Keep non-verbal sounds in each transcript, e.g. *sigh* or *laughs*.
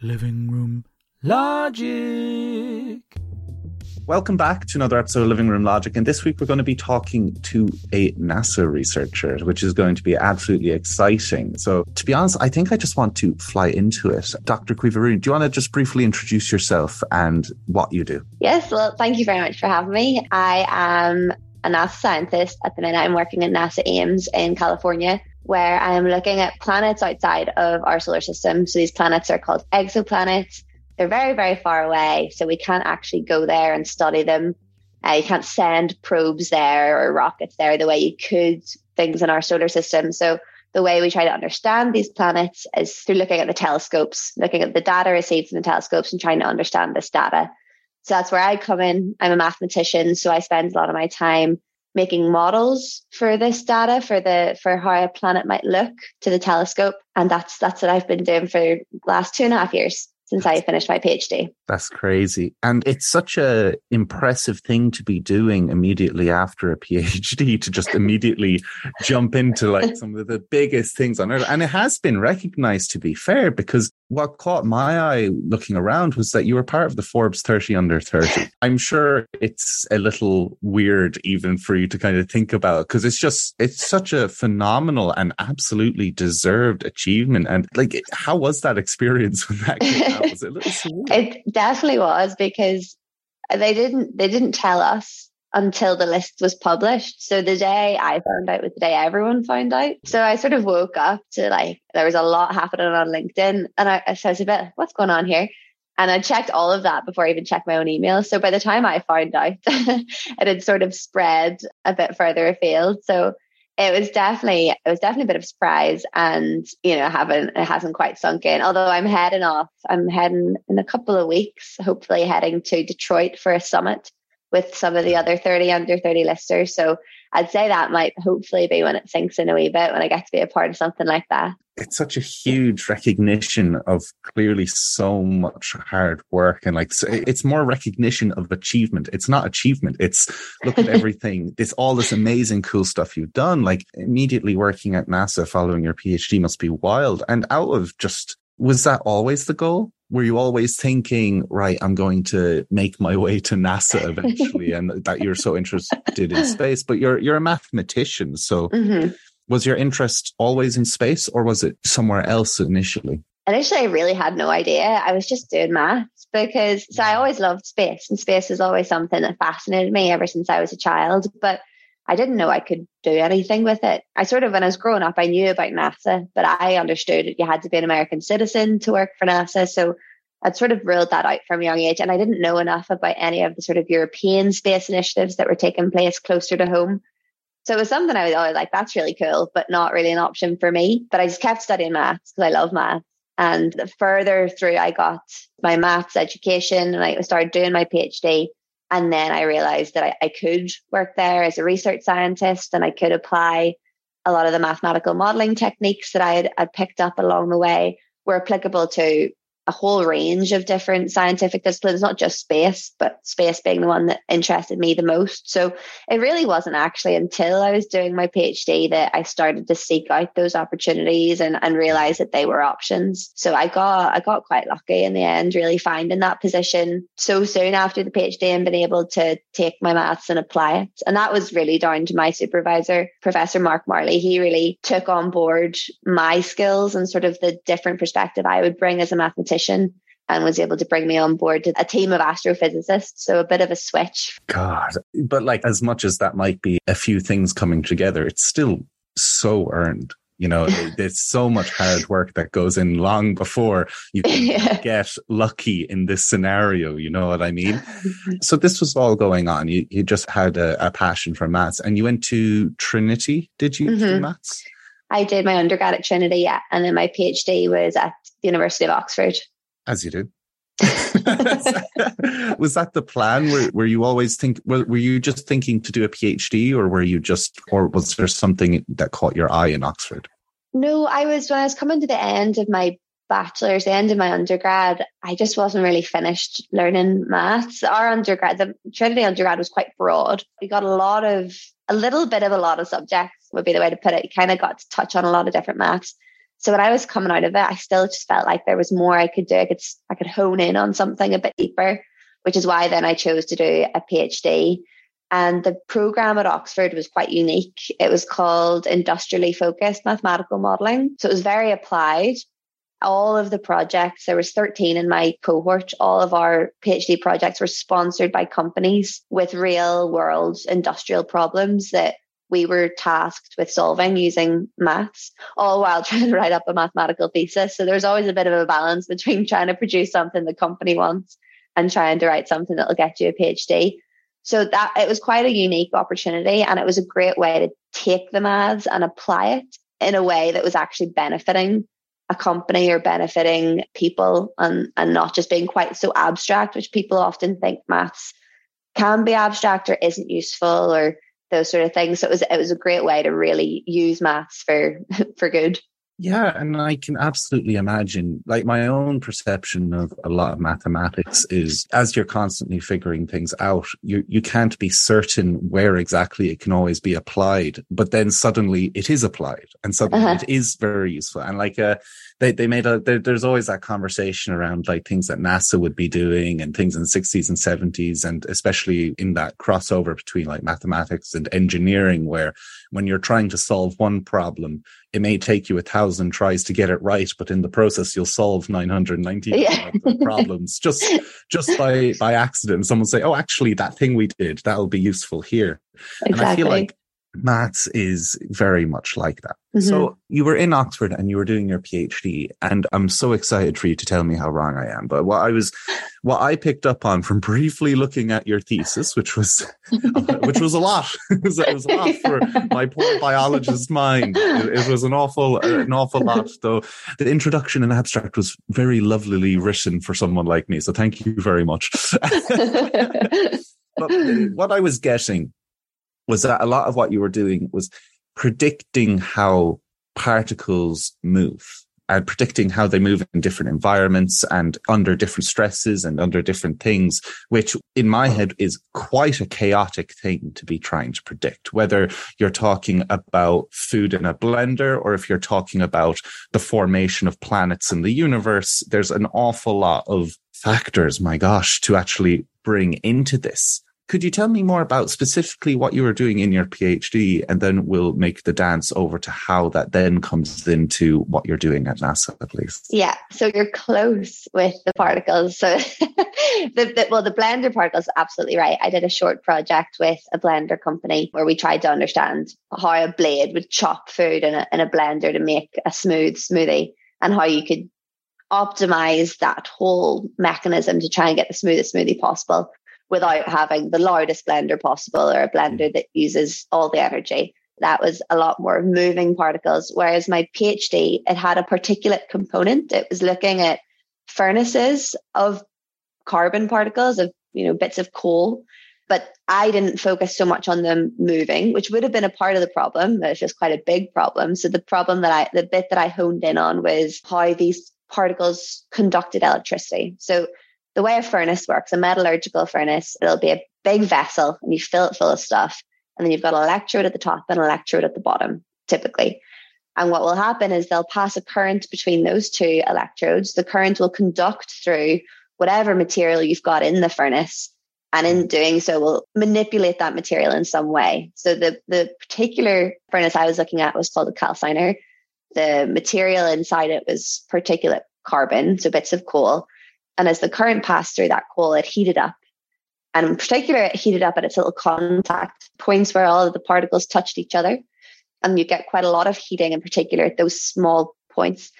Living Room Logic. Welcome back to another episode of Living Room Logic. And this week we're going to be talking to a NASA researcher, which is going to be absolutely exciting. So, to be honest, I think I just want to fly into it. Dr. Caoimhe Rooney, do you want to just briefly introduce yourself and what you do? Yes, well, thank you very much for having me. I am a NASA scientist. At the minute, I'm working at NASA Ames in California where I am looking at planets outside of our solar system. So these planets are called exoplanets. They're very, very far away. So we can't actually go there and study them. Uh, you can't send probes there or rockets there the way you could things in our solar system. So the way we try to understand these planets is through looking at the telescopes, looking at the data received from the telescopes and trying to understand this data. So that's where I come in. I'm a mathematician, so I spend a lot of my time making models for this data for the for how a planet might look to the telescope and that's that's what i've been doing for the last two and a half years since I finished my PhD. That's crazy. And it's such a impressive thing to be doing immediately after a PhD *laughs* to just immediately jump into like *laughs* some of the biggest things on earth. And it has been recognized to be fair because what caught my eye looking around was that you were part of the Forbes 30 under 30. I'm sure it's a little weird even for you to kind of think about because it's just, it's such a phenomenal and absolutely deserved achievement. And like, how was that experience when that came out? Was it a little *laughs* surreal? It definitely was because they didn't, they didn't tell us until the list was published. So the day I found out was the day everyone found out. So I sort of woke up to like, there was a lot happening on LinkedIn. And I, so I was a bit, what's going on here? And I checked all of that before I even checked my own email. So by the time I found out, *laughs* it had sort of spread a bit further afield. So it was definitely, it was definitely a bit of surprise and, you know, haven't, it hasn't quite sunk in. Although I'm heading off, I'm heading in a couple of weeks, hopefully heading to Detroit for a summit with some of the other 30 under 30 listers. So I'd say that might hopefully be when it sinks in a wee bit when I get to be a part of something like that. It's such a huge recognition of clearly so much hard work. And like, it's more recognition of achievement. It's not achievement. It's look at *laughs* everything. It's all this amazing, cool stuff you've done. Like immediately working at NASA following your PhD must be wild. And out of just, was that always the goal? Were you always thinking, right, I'm going to make my way to NASA *laughs* eventually and that you're so interested in space, but you're, you're a mathematician. So mm-hmm. was your interest always in space or was it somewhere else initially? Initially, I really had no idea. I was just doing maths because so I always loved space and space is always something that fascinated me ever since I was a child. But I didn't know I could do anything with it. I sort of, when I was growing up, I knew about NASA, but I understood that you had to be an American citizen to work for NASA. So I'd sort of ruled that out from a young age. And I didn't know enough about any of the sort of European space initiatives that were taking place closer to home. So it was something I was always like, that's really cool, but not really an option for me. But I just kept studying maths because I love maths. And the further through I got my maths education and I started doing my PhD, and then I realized that I, I could work there as a research scientist and I could apply a lot of the mathematical modeling techniques that I had, had picked up along the way were applicable to a whole range of different scientific disciplines, not just space, but space being the one that interested me the most. So it really wasn't actually until I was doing my PhD that I started to seek out those opportunities and, and realize that they were options. So I got I got quite lucky in the end, really finding that position so soon after the PhD and being able to take my maths and apply it. And that was really down to my supervisor, Professor Mark Marley. He really took on board my skills and sort of the different perspective I would bring as a mathematician and was able to bring me on board to a team of astrophysicists. So a bit of a switch. God, but like as much as that might be a few things coming together, it's still so earned. You know, *laughs* there's so much hard work that goes in long before you can *laughs* yeah. get lucky in this scenario. You know what I mean? so this was all going on. You, you just had a, a passion for maths and you went to Trinity, did you, mm-hmm. maths? I did my undergrad at Trinity, yeah. And then my PhD was at the University of Oxford. As you do. *laughs* was that the plan? Were, were you always think? Were, were you just thinking to do a PhD, or were you just, or was there something that caught your eye in Oxford? No, I was when I was coming to the end of my bachelor's, the end of my undergrad. I just wasn't really finished learning maths. Our undergrad, the Trinity undergrad, was quite broad. We got a lot of, a little bit of a lot of subjects would be the way to put it. You kind of got to touch on a lot of different maths. So when I was coming out of it, I still just felt like there was more I could do. I could, I could hone in on something a bit deeper, which is why then I chose to do a PhD. And the program at Oxford was quite unique. It was called industrially focused mathematical modeling. So it was very applied. All of the projects, there was 13 in my cohort. All of our PhD projects were sponsored by companies with real world industrial problems that we were tasked with solving using maths, all while *laughs* trying to write up a mathematical thesis. So there's always a bit of a balance between *laughs* trying to produce something the company wants and trying to write something that'll get you a PhD. So that it was quite a unique opportunity and it was a great way to take the maths and apply it in a way that was actually benefiting a company or benefiting people and, and not just being quite so abstract, which people often think maths can be abstract or isn't useful or those sort of things. So it was it was a great way to really use maths for *laughs* for good. Yeah, and I can absolutely imagine, like my own perception of a lot of mathematics is as you're constantly figuring things out, you, you can't be certain where exactly it can always be applied, but then suddenly it is applied and suddenly uh-huh. it is very useful. And like, uh, they, they made a, there, there's always that conversation around like things that NASA would be doing and things in the 60s and 70s. And especially in that crossover between like mathematics and engineering, where when you're trying to solve one problem, it may take you a thousand tries to get it right, but in the process, you'll solve 990 yeah. problems *laughs* just, just by, by accident. Someone say, Oh, actually that thing we did, that'll be useful here. Exactly. And I feel like maths is very much like that. Mm-hmm. So you were in Oxford and you were doing your PhD and I'm so excited for you to tell me how wrong I am. But what I was, what I picked up on from *laughs* briefly looking at your thesis, which was, *laughs* which was a lot, *laughs* it, was, it was a lot for my poor biologist mind. It, it was an awful, an awful lot though. The introduction and abstract was very lovelily written for someone like me. So thank you very much. but what I was getting was that a lot of what you were doing was predicting how particles move and predicting how they move in different environments and under different stresses and under different things, which in my oh. head is quite a chaotic thing to be trying to predict. Whether you're talking about food in a blender or if you're talking about the formation of planets in the universe, there's an awful lot of factors, my gosh, to actually bring into this. Could you tell me more about specifically what you were doing in your PhD? And then we'll make the dance over to how that then comes into what you're doing at NASA, at least. Yeah. So you're close with the particles. So, *laughs* the, the, well, the blender particles, absolutely right. I did a short project with a blender company where we tried to understand how a blade would chop food in a, in a blender to make a smooth smoothie and how you could optimize that whole mechanism to try and get the smoothest smoothie possible without having the loudest blender possible or a blender mm. that uses all the energy. That was a lot more moving particles. Whereas my PhD, it had a particulate component. It was looking at furnaces of carbon particles, of you know, bits of coal. But I didn't focus so much on them moving, which would have been a part of the problem. It's just quite a big problem. So the problem that I, the bit that I honed in on was how these particles conducted electricity. So the way a furnace works, a metallurgical furnace, it'll be a big vessel and you fill it full of stuff. And then you've got an electrode at the top and an electrode at the bottom, typically. And what will happen is they'll pass a current between those two electrodes. The current will conduct through whatever material you've got in the furnace. And in mm. doing so, will manipulate that material in some way. So the, the particular furnace I was looking at was called a calciner. The material inside it was particulate carbon, so bits of coal. And as the current passed through that coal, it heated up. And in particular, it heated up at its little contact points where all of the particles touched each other. And you get quite a lot of heating, in particular, at those small points.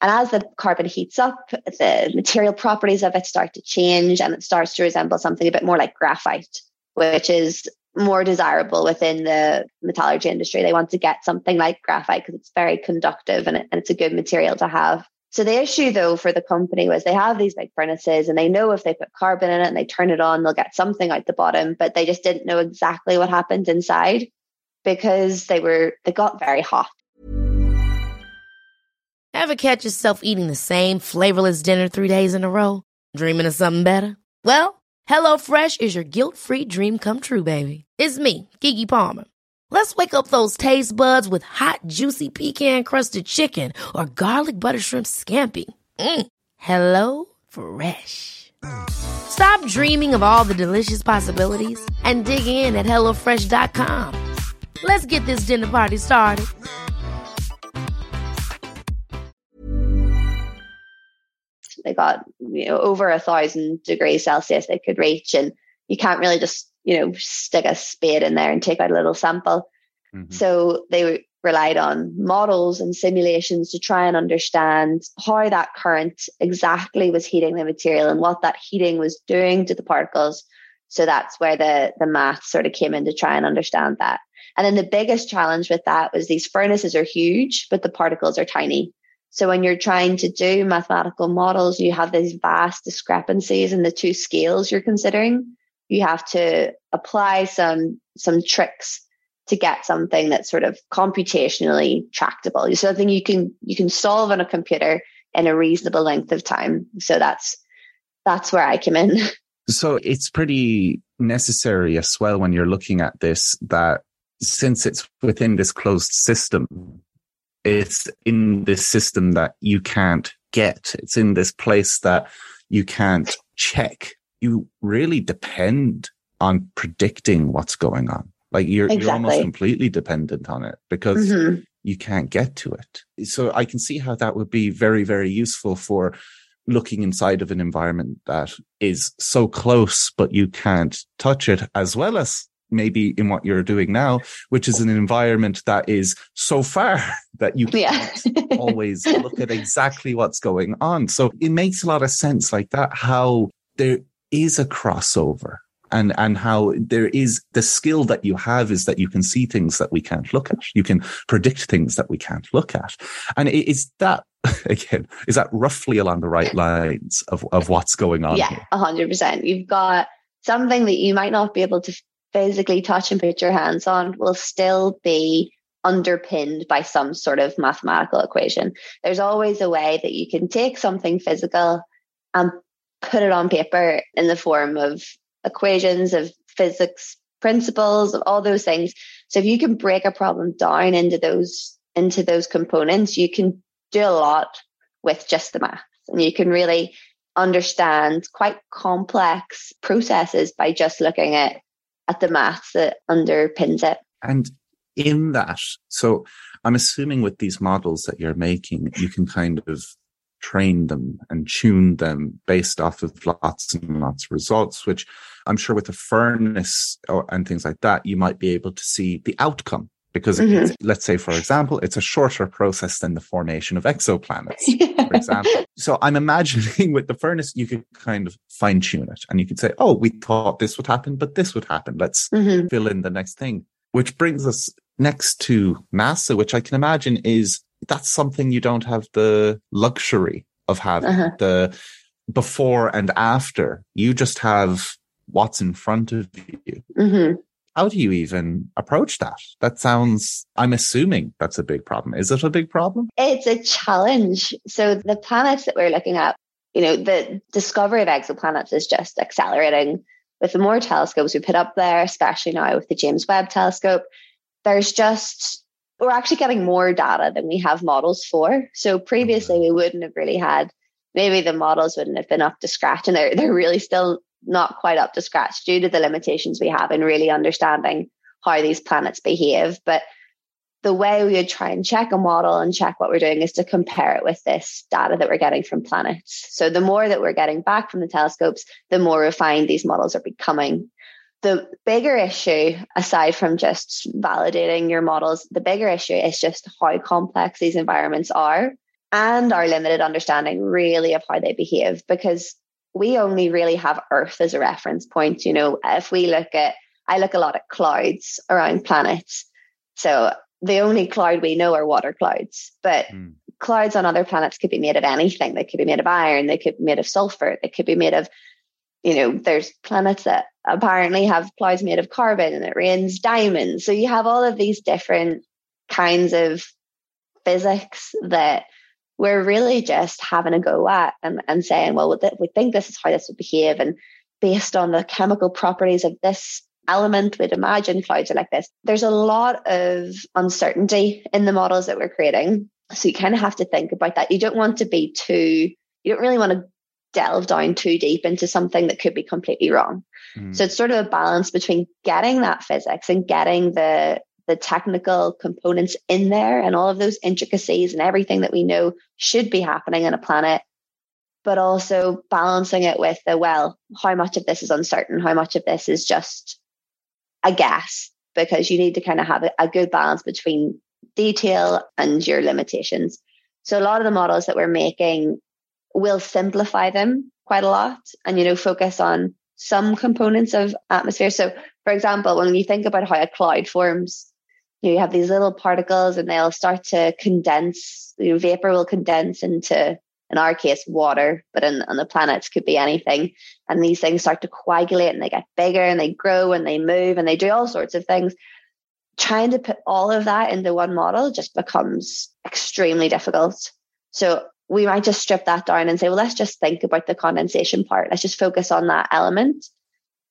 And as the carbon heats up, the material properties of it start to change and it starts to resemble something a bit more like graphite, which is more desirable within the metallurgy industry. They want to get something like graphite because it's very conductive and, and it's a good material to have. So the issue though for the company was they have these big furnaces and they know if they put carbon in it and they turn it on, they'll get something out the bottom, but they just didn't know exactly what happened inside because they were, they got very hot. Ever catch yourself eating the same flavorless dinner three days in a row? Dreaming of something better? Well, HelloFresh is your guilt free dream come true, baby. It's me, Keke Palmer. Let's wake up those taste buds with hot, juicy pecan crusted chicken or garlic butter shrimp scampi. Mm. Hello Fresh. Stop dreaming of all the delicious possibilities and dig in at HelloFresh.com. Let's get this dinner party started. They got you know over a thousand degrees Celsius they could reach, and you can't really just you know stick a spade in there and take out a little sample. Mm-hmm. So they relied on models and simulations to try and understand how that current exactly was heating the material and what that heating was doing to the particles. So that's where the, the math sort of came in to try and understand that. And then the biggest challenge with that was these furnaces are huge, but the particles are tiny. So when you're trying to do mathematical models, you have these vast discrepancies in the two scales you're considering. You have to apply some some tricks to get something that's sort of computationally tractable. Something you can you can solve on a computer in a reasonable length of time. So that's that's where I come in. *laughs* So it's pretty necessary as well when you're looking at this that since it's within this closed system, it's in this system that you can't get. It's in this place that you can't check. You really depend on predicting what's going on. Like you're, exactly. you're almost completely dependent on it because mm-hmm. you can't get to it. So I can see how that would be very, very useful for looking inside of an environment that is so close, but you can't touch it as well as maybe in what you're doing now, which is an environment that is so far *laughs* that you can't yeah. always look at *laughs* exactly what's going on. So it makes a lot of sense like that, how there is a crossover. And and how there is the skill that you have is that you can see things that we can't look at. You can predict things that we can't look at. And is that *laughs* again is that roughly along the right lines of of what's going on yeah a 100% you've got something that you might not be able to physically touch and put your hands on will still be underpinned by some sort of mathematical equation. There's always a way that you can take something physical and put it on paper in the form of equations, of physics principles, of all those things. So if you can break a problem down into those into those components, you can do a lot with just the math. And you can really understand quite complex processes by just looking at at the maths that underpins it. And in that, so I'm assuming with these models that you're making, you can kind of train them and tune them based off of lots and lots of results, which I'm sure with a furnace or, and things like that, you might be able to see the outcome because mm-hmm. let's say, for example, it's a shorter process than the formation of exoplanets, *laughs* for example. So I'm imagining with the furnace, you could kind of fine tune it and you could say, Oh, we thought this would happen, but this would happen. Let's mm-hmm. fill in the next thing, which brings us next to NASA, which I can imagine is that's something you don't have the luxury of having uh-huh. the before and after. You just have what's in front of you. Mm-hmm. How do you even approach that? That sounds, I'm assuming that's a big problem. Is it a big problem? It's a challenge. So the planets that we're looking at, you know, the discovery of exoplanets is just accelerating with the more telescopes we put up there, especially now with the James Webb telescope. There's just we're actually getting more data than we have models for. So previously mm-hmm. we wouldn't have really had maybe the models wouldn't have been up to scratch and they're they're really still not quite up to scratch due to the limitations we have in really understanding how these planets behave. But the way we would try and check a model and check what we're doing is to compare it with this data that we're getting from planets. So the more that we're getting back from the telescopes, the more refined these models are becoming the bigger issue, aside from just validating your models, the bigger issue is just how complex these environments are and our limited understanding really of how they behave because we only really have Earth as a reference point. You know, if we look at, I look a lot at clouds around planets. So the only cloud we know are water clouds, but mm. clouds on other planets could be made of anything. They could be made of iron, they could be made of sulfur, they could be made of you know, there's planets that apparently have clouds made of carbon and it rains diamonds. So you have all of these different kinds of physics that we're really just having a go at and, and saying, well, we think this is how this would behave. And based on the chemical properties of this element we'd imagine clouds are like this. There's a lot of uncertainty in the models that we're creating. So you kind of have to think about that. You don't want to be too, you don't really want to delve down too deep into something that could be completely wrong. Mm. So it's sort of a balance between getting that physics and getting the the technical components in there and all of those intricacies and everything that we know should be happening in a planet but also balancing it with the well how much of this is uncertain how much of this is just a guess because you need to kind of have a, a good balance between detail and your limitations so a lot of the models that we're making will simplify them quite a lot and you know focus on some components of atmosphere. So for example when you think about how a cloud forms you, know, you have these little particles and they'll start to condense you know, vapor will condense into in our case water but in, on the planets could be anything. And these things start to coagulate and they get bigger and they grow and they move and they do all sorts of things. Trying to put all of that into one model just becomes extremely difficult. So we might just strip that down and say well let's just think about the condensation part let's just focus on that element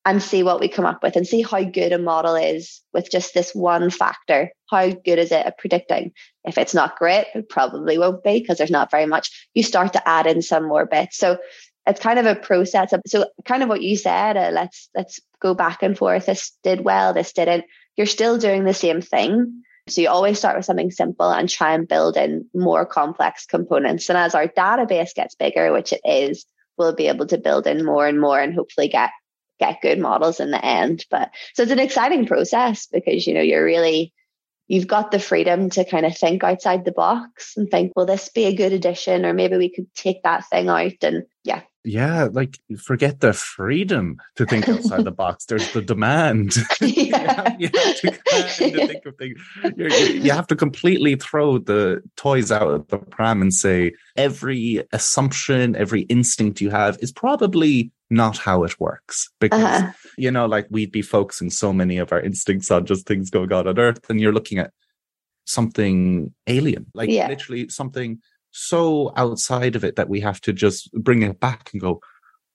and see what we come up with and see how good a model is with just this one factor. How good is it at predicting? If it's not great, it probably won't be because there's not very much. You start to add in some more bits. So it's kind of a process. So kind of what you said, uh, let's let's go back and forth. This did well, this didn't. You're still doing the same thing. So you always start with something simple and try and build in more complex components. And as our database gets bigger, which it is, we'll be able to build in more and more and hopefully get get good models in the end. But so it's an exciting process because, you know, you're really, you've got the freedom to kind of think outside the box and think, will this be a good addition? Or maybe we could take that thing out and yeah. Like forget the freedom to think outside the box. There's the demand. *laughs* *laughs* Yeah. you, have, to think of things. you have to completely throw the toys out of the pram and say every assumption, every instinct you have is probably not how it works because uh-huh. you know like we'd be focusing so many of our instincts on just things going on on earth and you're looking at something alien like yeah. literally something so outside of it that we have to just bring it back and go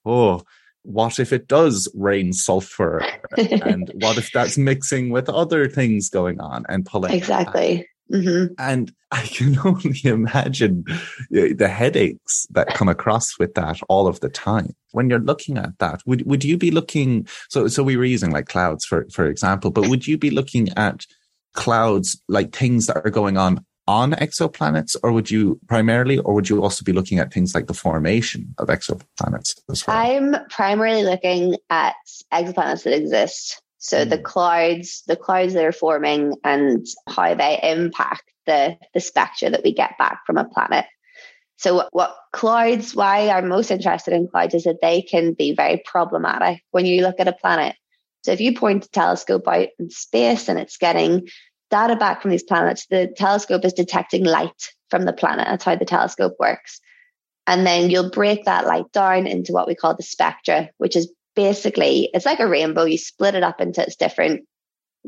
oh what if it does rain sulfur and what if that's mixing with other things going on and pulling exactly Mm-hmm. And I can *laughs* only imagine the headaches that come across with that all of the time. When you're looking at that, would, would you be looking, so, so we were using like clouds for, for example, but would you be looking at clouds like things that are going on on exoplanets or would you primarily or would you also be looking at things like the formation of exoplanets as well? I'm primarily looking at exoplanets that exist so mm. the clouds, the clouds that are forming and how they impact the, the spectra that we get back from a planet. So what, what clouds, why I'm most interested in clouds is that they can be very problematic when you look at a planet. So if you point a telescope out in space and it's getting data back from these planets, the telescope is detecting light from the planet. That's how the telescope works. And then you'll break that light down into what we call the spectra, which is basically it's like a rainbow. You split it up into its different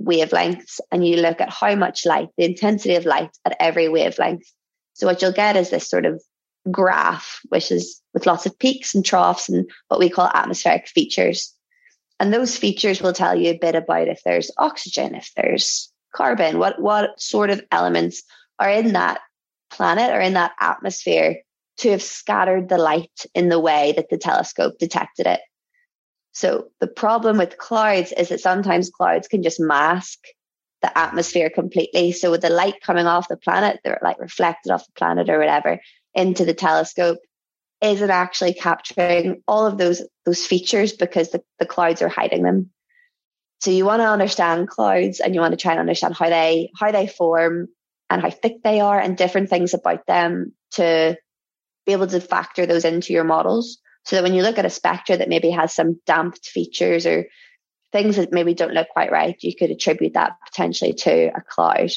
wavelengths and you look at how much light, the intensity of light at every wavelength. So what you'll get is this sort of graph, which is with lots of peaks and troughs and what we call atmospheric features. And those features will tell you a bit about if there's oxygen, if there's carbon, what, what sort of elements are in that planet or in that atmosphere to have scattered the light in the way that the telescope detected it. So the problem with clouds is that sometimes clouds can just mask the atmosphere completely. So with the light coming off the planet, they're like reflected off the planet or whatever into the telescope isn't actually capturing all of those those features because the, the clouds are hiding them. So you want to understand clouds and you want to try and understand how they how they form and how thick they are and different things about them to be able to factor those into your models. So that when you look at a spectra that maybe has some damped features or things that maybe don't look quite right, you could attribute that potentially to a cloud.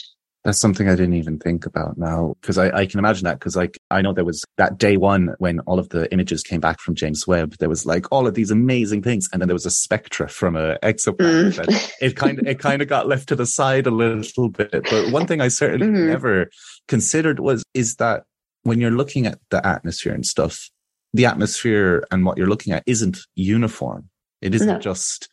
That's something I didn't even think about now because I, I, can imagine that because like I know there was that day one when all of the images came back from James Webb, there was like all of these amazing things, and then there was a spectra from a exoplanet. Mm. it kind of it kind of got left to the side a little bit. But one thing I certainly mm. never considered was is that when you're looking at the atmosphere and stuff, the atmosphere and what you're looking at isn't uniform. It isn't no. just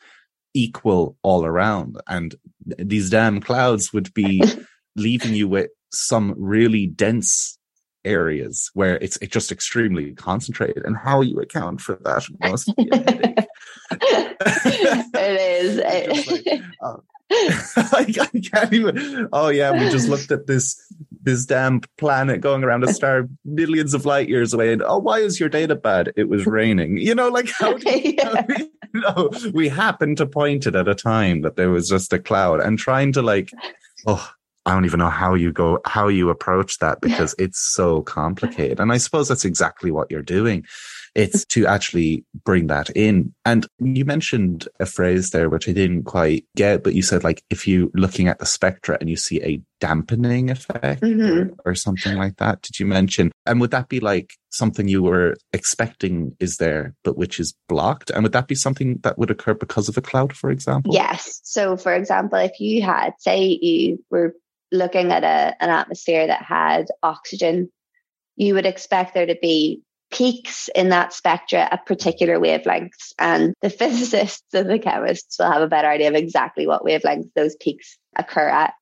equal all around. And these damn clouds would be *laughs* leaving you with some really dense areas where it's, it's just extremely concentrated. And how you account for that must be *laughs* it is. *laughs* like, uh, *laughs* I, I can't even. Oh yeah, we just looked at this this damn planet going around a star millions of light years away, and oh, why is your data bad? It was raining. You know, like how do yeah. you know, we happened to point it at a time that there was just a cloud, and trying to like, oh, I don't even know how you go, how you approach that *laughs* because it's so complicated. And I suppose that's exactly what you're doing. It's to actually bring that in. And you mentioned a phrase there, which I didn't quite get, but you said like, if you looking at the spectra and you see a dampening effect mm-hmm. or, or something like that, did you mention? And would that be like something you were expecting is there, but which is blocked? And would that be something that would occur because of a cloud, for example? Yes. So for example, if you had, say you were looking at a, an atmosphere that had oxygen, you would expect there to be peaks in that spectra at particular wavelengths. And the *laughs* physicists and the chemists will have a better idea of exactly what wavelengths those peaks occur at.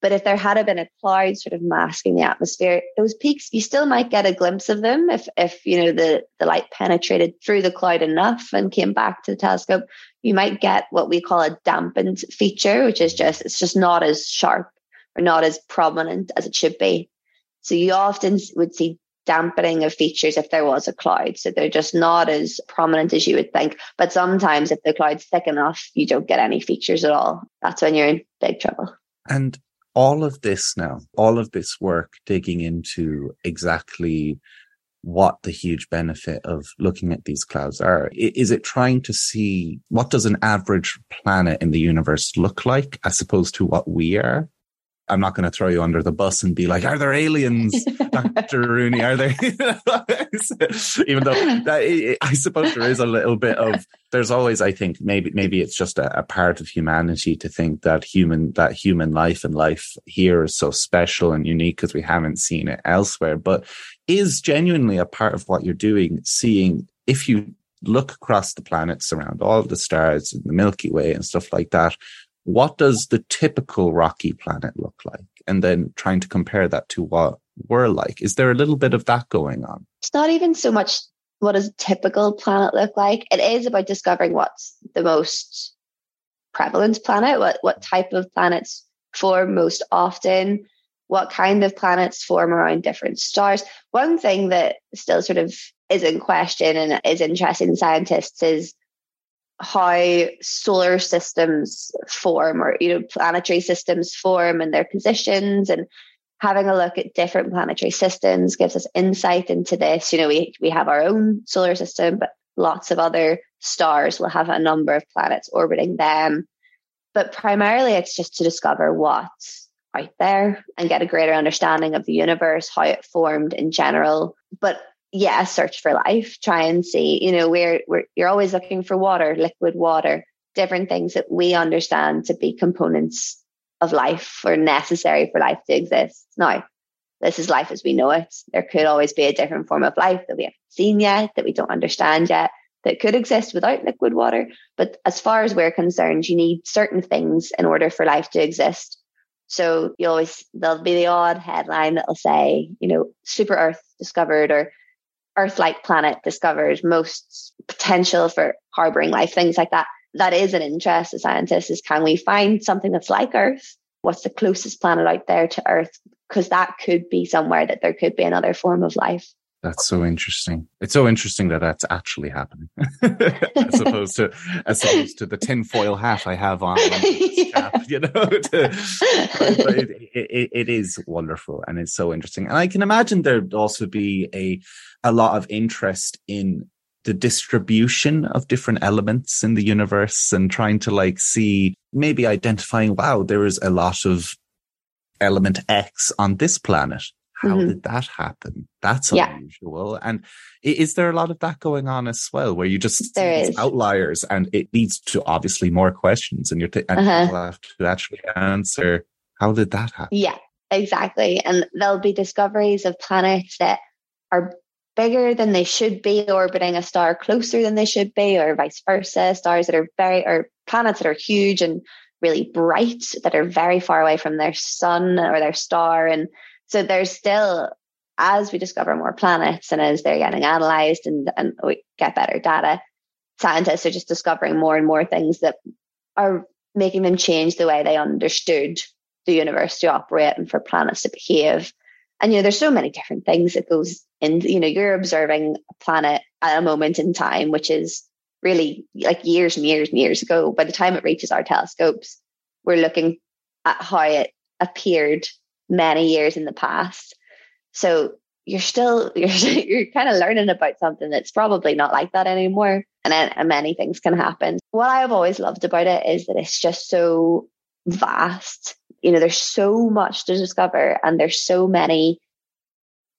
But if there had been a cloud sort of masking the atmosphere, those peaks, you still might get a glimpse of them if, if you know, the, the light penetrated through the cloud enough and came back to the telescope. You might get what we call a dampened feature, which is just, it's just not as sharp not as prominent as it should be. So you often would see dampening of features if there was a cloud. So they're just not as prominent as you would think. But sometimes if the cloud's thick enough, you don't get any features at all. That's when you're in big trouble. And all of this now, all of this work digging into exactly what the huge benefit of looking at these clouds are. Is it trying to see what does an average planet in the universe look like as opposed to what we are? I'm not going to throw you under the bus and be like, "Are there aliens, *laughs* Doctor Rooney? Are there?" *laughs* Even though that, I suppose there is a little bit of. There's always, I think, maybe maybe it's just a, a, part of humanity to think that human that human life and life here is so special and unique because we haven't seen it elsewhere. But is genuinely a part of what you're doing, seeing if you look across the planets around all the stars in the Milky Way and stuff like that, what does the typical rocky planet look like? And then trying to compare that to what we're like. Is there a little bit of that going on? It's not even so much what does a typical planet look like. It is about discovering what's the most prevalent planet, what, what type of planets form most often, what kind of planets form around different stars. One thing that still sort of is in question and is interesting to scientists is how solar systems form or you know planetary systems form and their positions and having a look at different planetary systems gives us insight into this. You know we we have our own solar system but lots of other stars will have a number of planets orbiting them. But primarily it's just to discover what's out there and get a greater understanding of the universe how it formed in general. But yeah, search for life, try and see, you know, we're, we're, you're always looking for water, liquid water, different things that we understand to be components of life or necessary for life to exist. Now, this is life as we know it. There could always be a different form of life that we haven't seen yet, that we don't understand yet, that could exist without liquid water. But as far as we're concerned, you need certain things in order for life to exist. So you always, there'll be the odd headline that'll say, you know, super Earth discovered or Earth like planet discovered, most potential for harboring life, things like that. That is an interest to scientists is can we find something that's like Earth? What's the closest planet out there to Earth? Because that could be somewhere that there could be another form of life. That's so interesting. It's so interesting that that's actually happening, *laughs* as opposed to as opposed to the tinfoil hat I have on. yeah. *laughs* cap, you know, *laughs* to, it, it, it is wonderful and it's so interesting. And I can imagine there'd also be a a lot of interest in the distribution of different elements in the universe and trying to like see maybe identifying wow there is a lot of element X on this planet how mm-hmm. did that happen? That's yeah. unusual. And is there a lot of that going on as well, where you just see outliers and it leads to obviously more questions and you're t- and uh-huh. people have to actually answer how did that happen? Yeah, exactly. And there'll be discoveries of planets that are bigger than they should be, orbiting a star closer than they should be, or vice versa. Stars that are very, or planets that are huge and really bright, that are very far away from their sun or their star. And so there's still, as we discover more planets and as they're getting analyzed and, and we get better data, scientists are just discovering more and more things that are making them change the way they understood the universe to operate and for planets to behave. And you know, there's so many different things that goes in. You know, you're observing a planet at a moment in time, which is really like years and years and years ago. By the time it reaches our telescopes, we're looking at how it appeared many years in the past. So you're still *laughs* you're you're kind of learning about something that's probably not like that anymore and, and many things can happen. What i have always loved about it is that it's just so vast. You know there's so much to discover and there's so many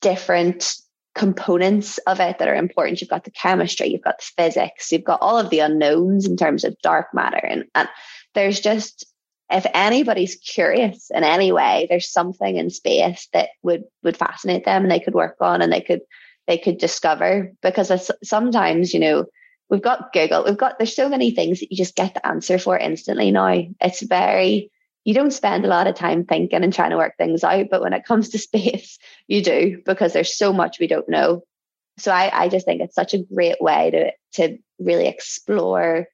different components of it that are important. You've got the chemistry you've got the physics you've got all of the unknowns in terms of dark matter and, and there's just if anybody's curious in any way, there's something in space that would would fascinate them and they could work on and they could they could discover because sometimes you know we've got Google, we've got there's so many things that you just get the answer for instantly now. It's very you don't spend a lot of time thinking and trying to work things out, but when it comes to *laughs* space, you do because there's so much we don't know. So I, I just think it's such a great way to to really explore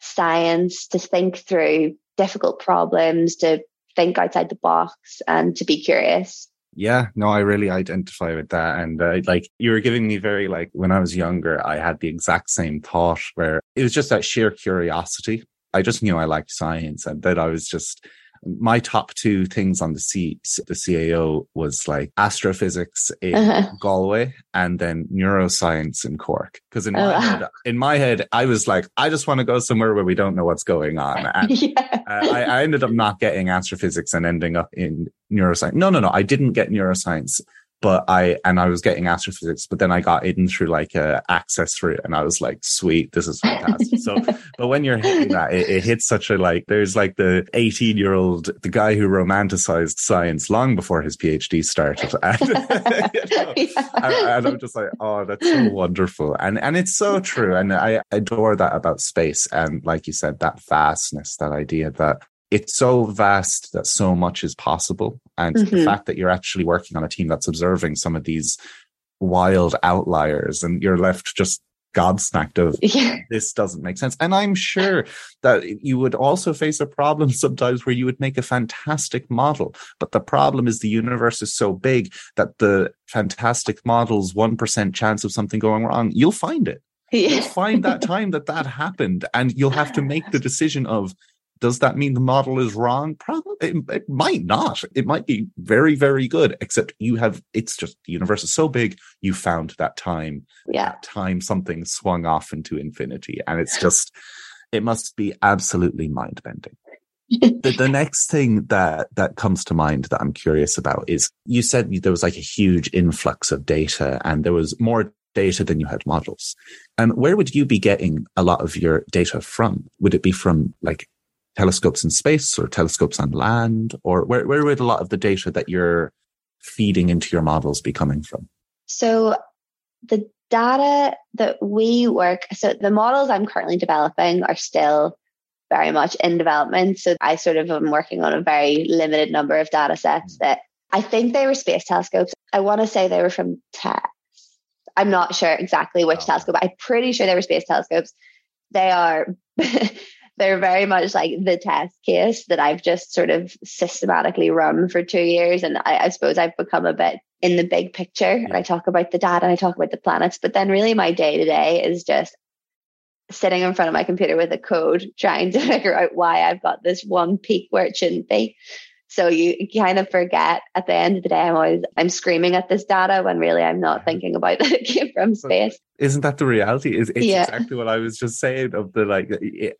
science, to think through difficult problems, to think outside the box, and to be curious. Yeah, no, I really identify with that. And uh, like you were giving me very like when I was younger, I had the exact same thought where it was just that sheer curiosity. I just knew I liked science and that I was just my top two things on the C the CAO was like astrophysics in uh-huh. Galway and then neuroscience in Cork. Because in oh, my head, in my head, I was like, I just want to go somewhere where we don't know what's going on. *laughs* And yeah. uh, I, I ended up not getting astrophysics and ending up in neuroscience. No, no, no. I didn't get neuroscience but I and I was getting astrophysics, but then I got in through like a access route, and I was like, "Sweet, this is fantastic." so, *laughs* but when you're hitting that, it, it, hits such a like. There's like the 18 year old, the guy who romanticized science long before his PhD started, *laughs* and, you know, *laughs* yeah. and, and I'm just like, "Oh, that's so wonderful," and and it's so true, and I adore that about space, and like you said, that vastness, that idea that it's so vast that so much is possible. And mm-hmm. the fact that you're actually working on a team that's observing some of these wild outliers and you're left just gobsmacked of *laughs* yeah. this doesn't make sense. And I'm sure that you would also face a problem *laughs* sometimes where you would make a fantastic model, but the problem is the universe is so big that the fantastic model's 1% chance of something going wrong, you'll find it. *laughs* Yeah. You'll find that time that that happened and you'll have to make the decision of does that mean the model is wrong? Probably it, it, might not. It might be very, very good, except you have it's just the universe is so big, you found that time. Yeah. That time something swung off into infinity. And it's just it must be absolutely mind bending. the, the *laughs* next thing that that comes to mind that I'm curious about is you said there was like a huge influx of data and there was more data than you had models. And where would you be getting a lot of your data from? Would it be from like telescopes in space or telescopes on land? Or where, where would a lot of the data that you're feeding into your models be coming from? So the data that we work, so the models I'm currently developing are still very much in development. So I sort of am working on a very limited number of data sets hmm. that I think they were space telescopes. I want to say they were from TESS. I'm not sure exactly which oh. telescope. I'm pretty sure they were space telescopes. They are *laughs* they're very much like the test case that I've just sort of systematically run for two years. And I, I suppose I've become a bit in the big picture and I talk about the data and I talk about the planets. But then really my day to day is just sitting in front of my computer with a code trying to *laughs* figure out why I've got this one peak where it shouldn't be. So you kind of forget at the end of the day, I'm always I'm screaming at this data when really I'm not thinking about that it came from space. Isn't that the reality? Is it's yeah. exactly what I was just saying of the like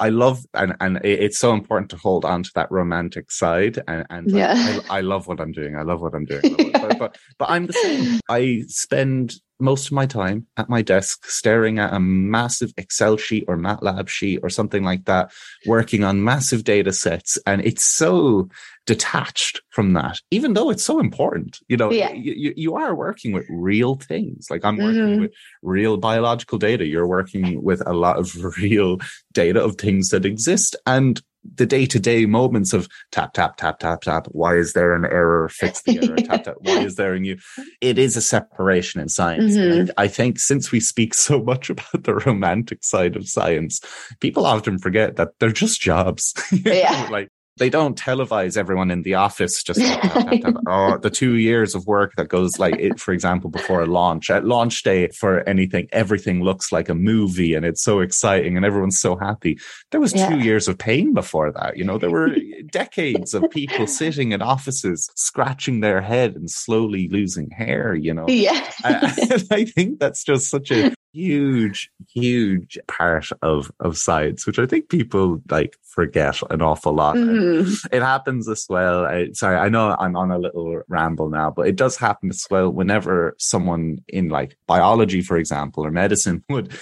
I love and and it's so important to hold on to that romantic side and, and yeah. I, I, love what I'm doing. I love what I'm doing. *laughs* but, but but I'm the same. I spend most of my time at my desk staring at a massive Excel sheet or MATLAB sheet or something like that, working on massive data sets. And it's so detached from that, even though it's so important. You know, Yeah. you, you are working with real things. Like I'm working Mhm. with real biological data. You're working with a lot of *laughs* real data of things that exist. And the day to day moments of tap, tap, tap, tap, tap. Why is there an error? Fix the error. tap, tap. Why is there a new? *laughs* It is a separation in science. And mm-hmm. I, I think since we speak so much about the romantic side of science, people often forget that they're just jobs. *laughs* Yeah. like they don't televise everyone in the office just or *laughs* oh, the two years of work that goes like it, for example, before a launch. At launch day for anything, everything looks like a movie and it's so exciting and everyone's so happy. There was Yeah. two years of pain before that. You know, there were *laughs* decades of people sitting in offices, scratching their head and slowly losing hair, you know. Yeah. *laughs* and I think that's just such a huge, huge part of, of science, which I think people like forget an awful lot. And Mhm. It happens as well. I, sorry, I know I'm on a little ramble now, but it does happen as well whenever someone in like biology, for example, or medicine *laughs* would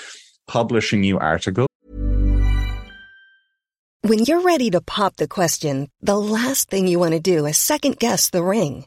publish a new article. When you're ready to pop the question, the last thing you want to do is second guess the ring.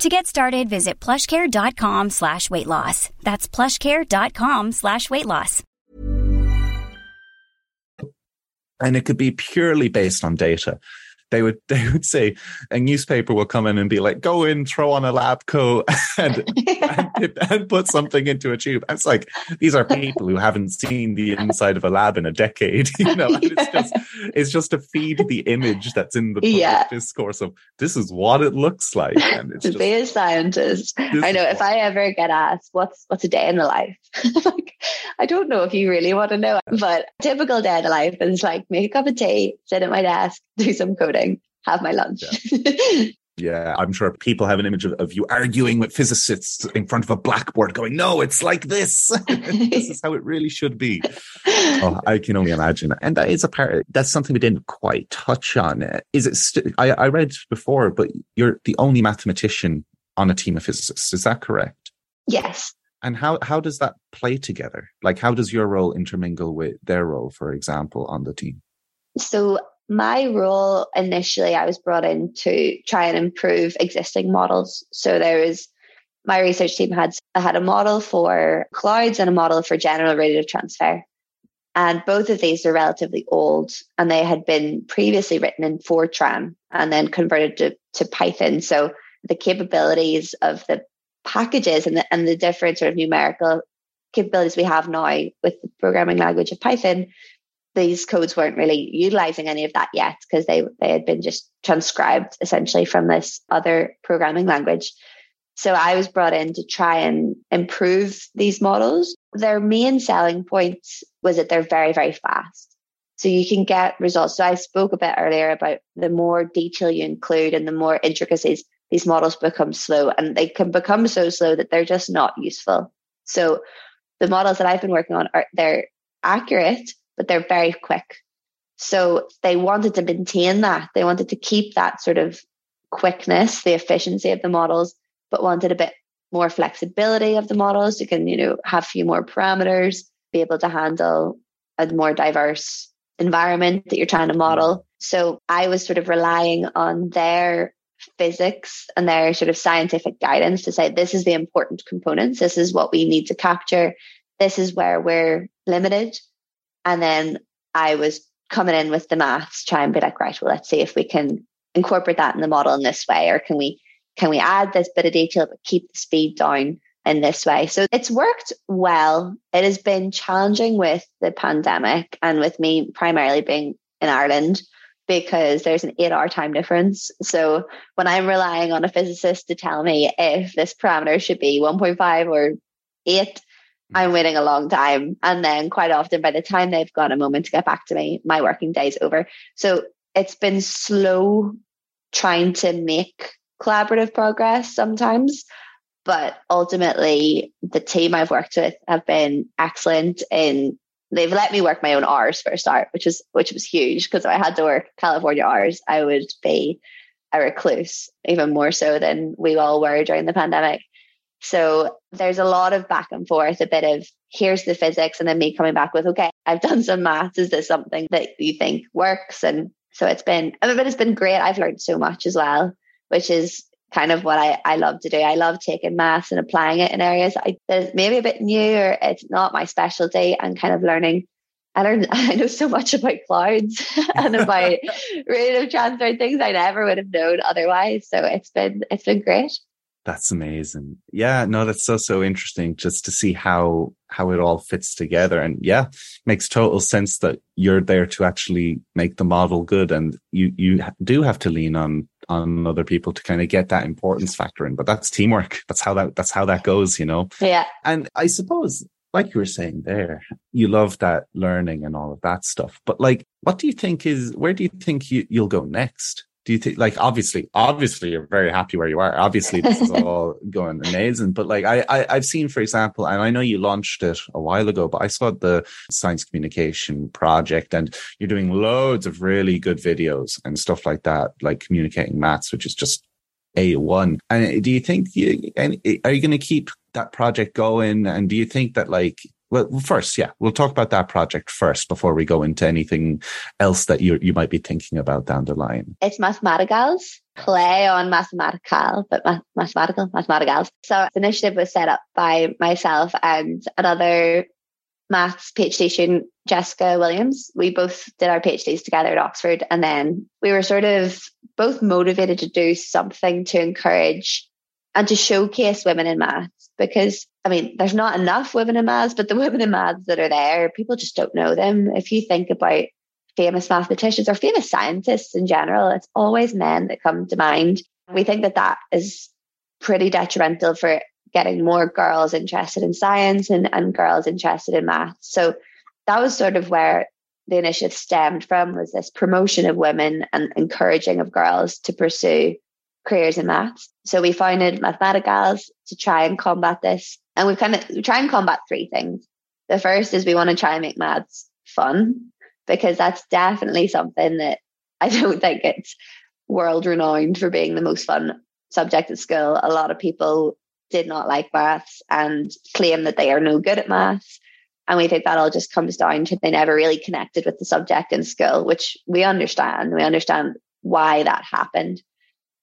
To get started, visit plushcare.com slash weight loss. That's plushcare.com slash weight loss. and it could be purely based on data. They would *laughs* they would say a newspaper will come in and be like, go in, throw on a lab coat *laughs* and and, *laughs* and put something into a tube. It's like these are people who haven't seen the inside of a lab in a decade, you know. And it's just it's just to feed the image that's in the public Yeah. discourse of this is what it looks like. And it's to just be a scientist. I know if I ever get asked what's what's a day in the life, like I don't know if you really want to know, but typical day in the life is like make a cup of tea, sit at my desk, do some coding, have my lunch. Yeah, I'm sure people have an image of, of you arguing with physicists in front of a blackboard going, no, it's like this. *laughs* this is how it really should be. Oh, I can only imagine. And that is a part, that's something we didn't quite touch on. Is it, st- I, I read before, but you're the only mathematician on a team of physicists. Is that correct? yes. And how, how does that play together? Like, how does your role intermingle with their role, for example, on the team? So my role initially, I was brought in to try and improve existing models. So there was my research team had had a model for clouds and a model for general radiative transfer. And both of these are relatively old and they had been previously written in Fortran and then converted to, to Python. So the capabilities of the packages and the, and the different sort of numerical capabilities we have now with the programming language of Python these codes weren't really utilizing any of that yet because they they had been just transcribed essentially from this other programming language. So I was brought in to try and improve these models. Their main selling point was that they're very very fast. So you can get results. So I spoke a bit earlier about the more detail you include and the more intricacies, these models become slow and they can become so slow that they're just not useful. So the models that I've been working on are they're accurate, but they're very quick. So they wanted to maintain that. They wanted to keep that sort of quickness, the efficiency of the models, but wanted a bit more flexibility of the models. You can, you know, have a few more parameters, be able to handle a more diverse environment that you're trying to model. So I was sort of relying on their physics and their sort of scientific guidance to say this is the important components, this is what we need to capture, this is where we're limited. And then I was coming in with the maths, try and be like, right, well, let's see if we can incorporate that in the model in this way, or can we can we add this bit of detail but keep the speed down in this way? So it's worked well. It has been challenging with the pandemic and with me primarily being in Ireland because there's an eight hour time difference. So when I'm relying on a physicist to tell me if this parameter should be 1.5 or eight, I'm waiting a long time. And then quite often by the time they've got a moment to get back to me, my working day's over. So it's been slow trying to make collaborative progress sometimes. But ultimately, the team I've worked with have been excellent in they've let me work my own hours for a start, which was which was huge because if I had to work California hours, I would be a recluse, even more so than we all were during the pandemic. So there's a lot of back and forth, a bit of here's the physics, and then me coming back with, okay, I've done some maths. Is this something that you think works? And so it's been, I mean, it's been great. I've learned so much as well, which is kind of what I, I love to do. I love taking maths and applying it in areas I, that maybe a bit new or it's not my specialty and kind of learning. I learned, *laughs* I know so much about clouds *laughs* and about *laughs* radiative transfer things I never would have known otherwise. So it's been, it's been great. That's amazing. Yeah, no, that's so, so interesting just to see how, how it all fits together. And yeah, makes total sense that you're there to actually make the model good. And you, you do have to lean on, on other people to kind of get that importance factor in, but that's teamwork. That's how that, that's how that goes, you know? Yeah. And I suppose like you were saying there, you love that learning and all of that stuff. But like, what do you think is, where do you think you, you'll go next? Do you think like obviously obviously you're very happy where you are. Obviously this is *laughs* all going amazing. But like I, I i've seen for example and i know you launched it a while ago but i saw the science communication project and you're doing loads of really good videos and stuff like that like communicating maths which is just a1 and do you think you eh, are you going to keep that project going? And do you think that like well, first, yeah, we'll talk about that project first before we go into anything else that you you might be thinking about down the line. It's Mathematicals, play on mathematical, but ma- mathematical, Mathematicals. So the initiative was set up by myself and another maths PhD student, Jessica Williams. We both did our PhDs together at Oxford, and then we were sort of both motivated to do something to encourage and to showcase women in maths because I mean, there's not enough women in maths, but the *laughs* women in maths that are there, people just don't know them. If you think about famous mathematicians or famous scientists in general, it's always men that come to mind. We think that that is pretty detrimental for getting more girls interested in science and, and girls interested in maths. So that was sort of where the initiative stemmed from was this promotion of women and encouraging of girls to pursue careers in maths. So we founded Mathematicals to try and combat this. And we've kind of we try and combat three things. The first is we want to try and make maths fun because that's definitely something that I *laughs* don't think it's world renowned for being the most fun subject at school. A lot of people did not like maths and claim that they are no good at maths. And we think that all just comes down to they never really connected with the subject in school, which we understand. We understand why that happened.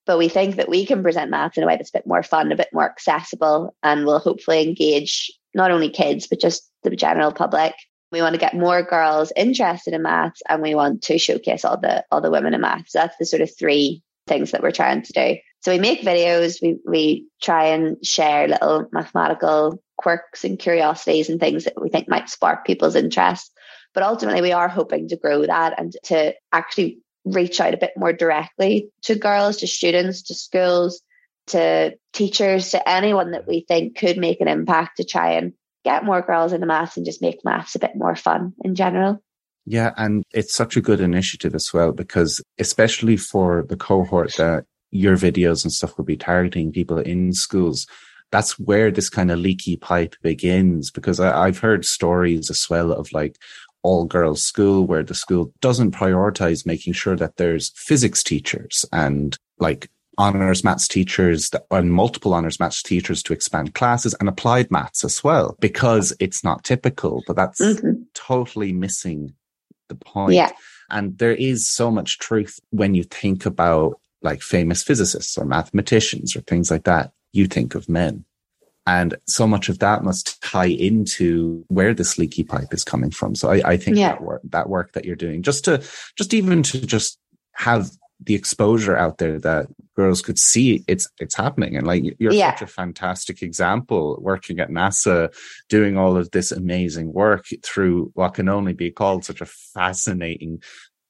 But we think that we can present maths in a way that's a bit more fun, a bit more accessible, and will hopefully engage not only kids, but just the general public. We want to get more girls interested in maths and we want to showcase all the all the women in maths. So that's the sort of three things that we're trying to do. So we make videos, we we try and share little mathematical quirks and curiosities and things that we think might spark people's interest. But ultimately we are hoping to grow that and to actually reach out a bit more directly to girls, to students, to schools, to teachers, to anyone that we think could make an impact to try and get more girls into maths and just make maths a bit more fun in general. Yeah, and it's such a good initiative as well because especially for the cohort that your videos and stuff will be targeting people in schools, that's where this kind of leaky pipe begins because I, have heard stories as well of like, all girls school where the school doesn't prioritize making sure that there's physics teachers and like honors maths teachers and multiple honors maths teachers to expand classes and applied maths as well because it's not typical but that's mm-hmm. totally missing the point yeah. and there is so much truth when you think about like famous physicists or mathematicians or things like that you think of men and so much of that must tie into where this leaky pipe is coming from. So I, I think yeah. that work, that work that you're doing just to, just even to just have the exposure out there that girls could see it's it's happening and like you're Yeah. such a fantastic example working at nasa doing all of this amazing work through what can only be called such a fascinating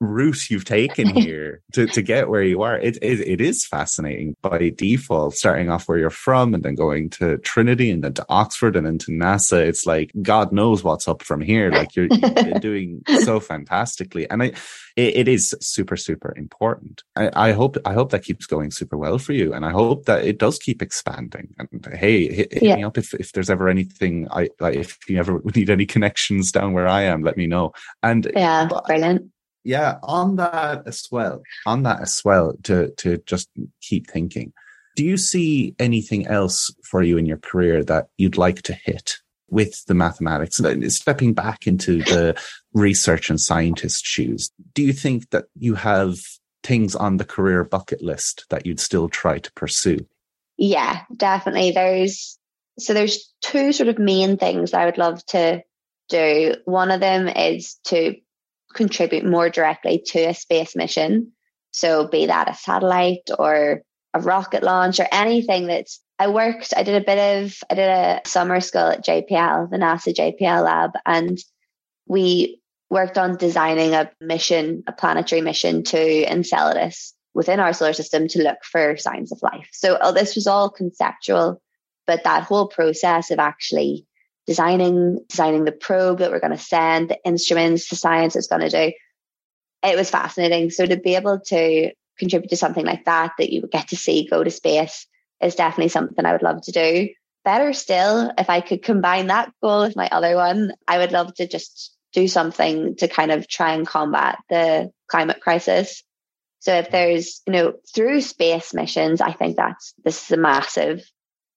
route you've taken *laughs* here to, to get where you are. It, it it is fascinating by default starting off where you're from and then going to trinity and then to oxford and then to nasa. It's like god knows what's up from here. Like you're, you're *laughs* doing so fantastically. And i it, it is super super important. I, I hope i hope that keeps going super well for you. And i hope that it does keep expanding. And hey hit, hit Yeah. me up if, if there's ever anything i like if you ever *laughs* need any connections down where i am let me know. And Yeah, brilliant. Yeah on that as well on that as well to to just keep thinking do you see anything else for you in your career that you'd like to hit with the mathematics stepping back into the research and scientist shoes do you think that you have things on the career bucket list that you'd still try to pursue Yeah, definitely. There's so there's two sort of main things I would love to do. One of them is to contribute more directly to a space mission. So be that a satellite or a rocket launch or anything that's I worked, I did a bit of I did a summer school at JPL, the NASA JPL lab, and we worked on designing a mission, a planetary mission to Enceladus within our solar system to look for signs of life. So oh, this was all conceptual, but that whole process of actually designing designing the probe that we're going to send, the instruments, the science it's going to do, it was fascinating. So to be able to contribute to something like that that you would get to see go to space is definitely something I would love to do. Better still, if I could combine that goal with my other one, I would love to just do something to kind of try and combat the climate crisis. So if there's, you know, through space missions, I think that's this is a massive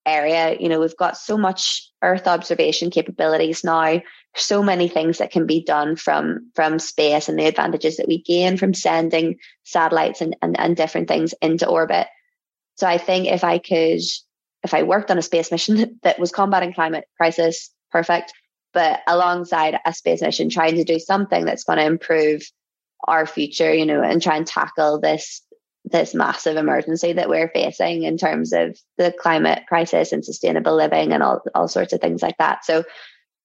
area. You know, we've got so much Earth observation capabilities now, so many things that can be done from from space and the advantages that we gain from sending satellites and, and, and different things into orbit. So I think if I could if I worked on a space mission *laughs* that was combating climate crisis, perfect. But alongside a space mission trying to do something that's going to improve our future, you know, and try and tackle this this massive emergency that we're facing in terms of the climate crisis and sustainable living and all all sorts of things like that. So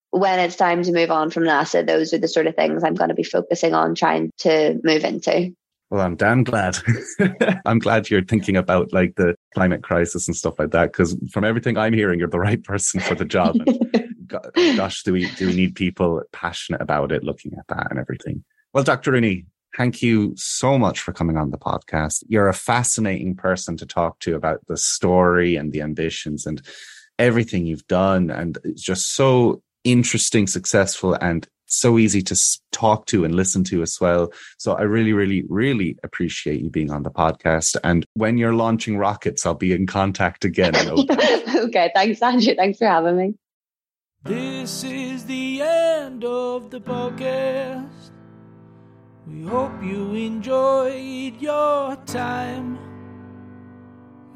when it's time to move on from NASA, those are the sort of things I'm going to be focusing on trying to move into. Well, I'm damn glad. *laughs* I'm glad you're thinking about like the climate crisis and stuff like that. Because from everything I'm hearing, you're the right person for the job. *laughs* Gosh, do we do we need people passionate about it, looking at that and everything? Well, Dr. Rooney, thank you so much for coming on the podcast. You're a fascinating person to talk to about the story and the ambitions and everything you've done, and it's just so interesting, successful, and so easy to talk to and listen to as well. So I really, really, really appreciate you being on the podcast. And when you're launching rockets, I'll be in contact again. *laughs* okay, thanks, Andrew. Thanks for having me. This is the end of the podcast. We hope you enjoyed your time.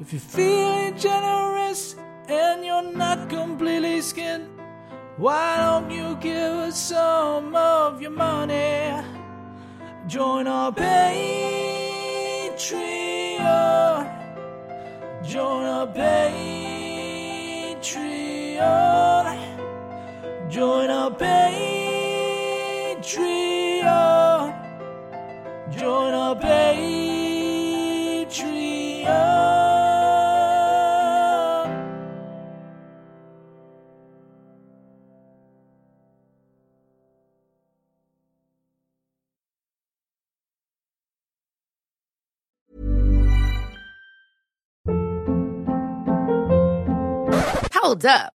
If you're feeling generous and you're not completely skinned, why don't you give us some of your money? Join our Patreon. Join our Patreon. Join our Patreon. Join our Patreon. Hold up.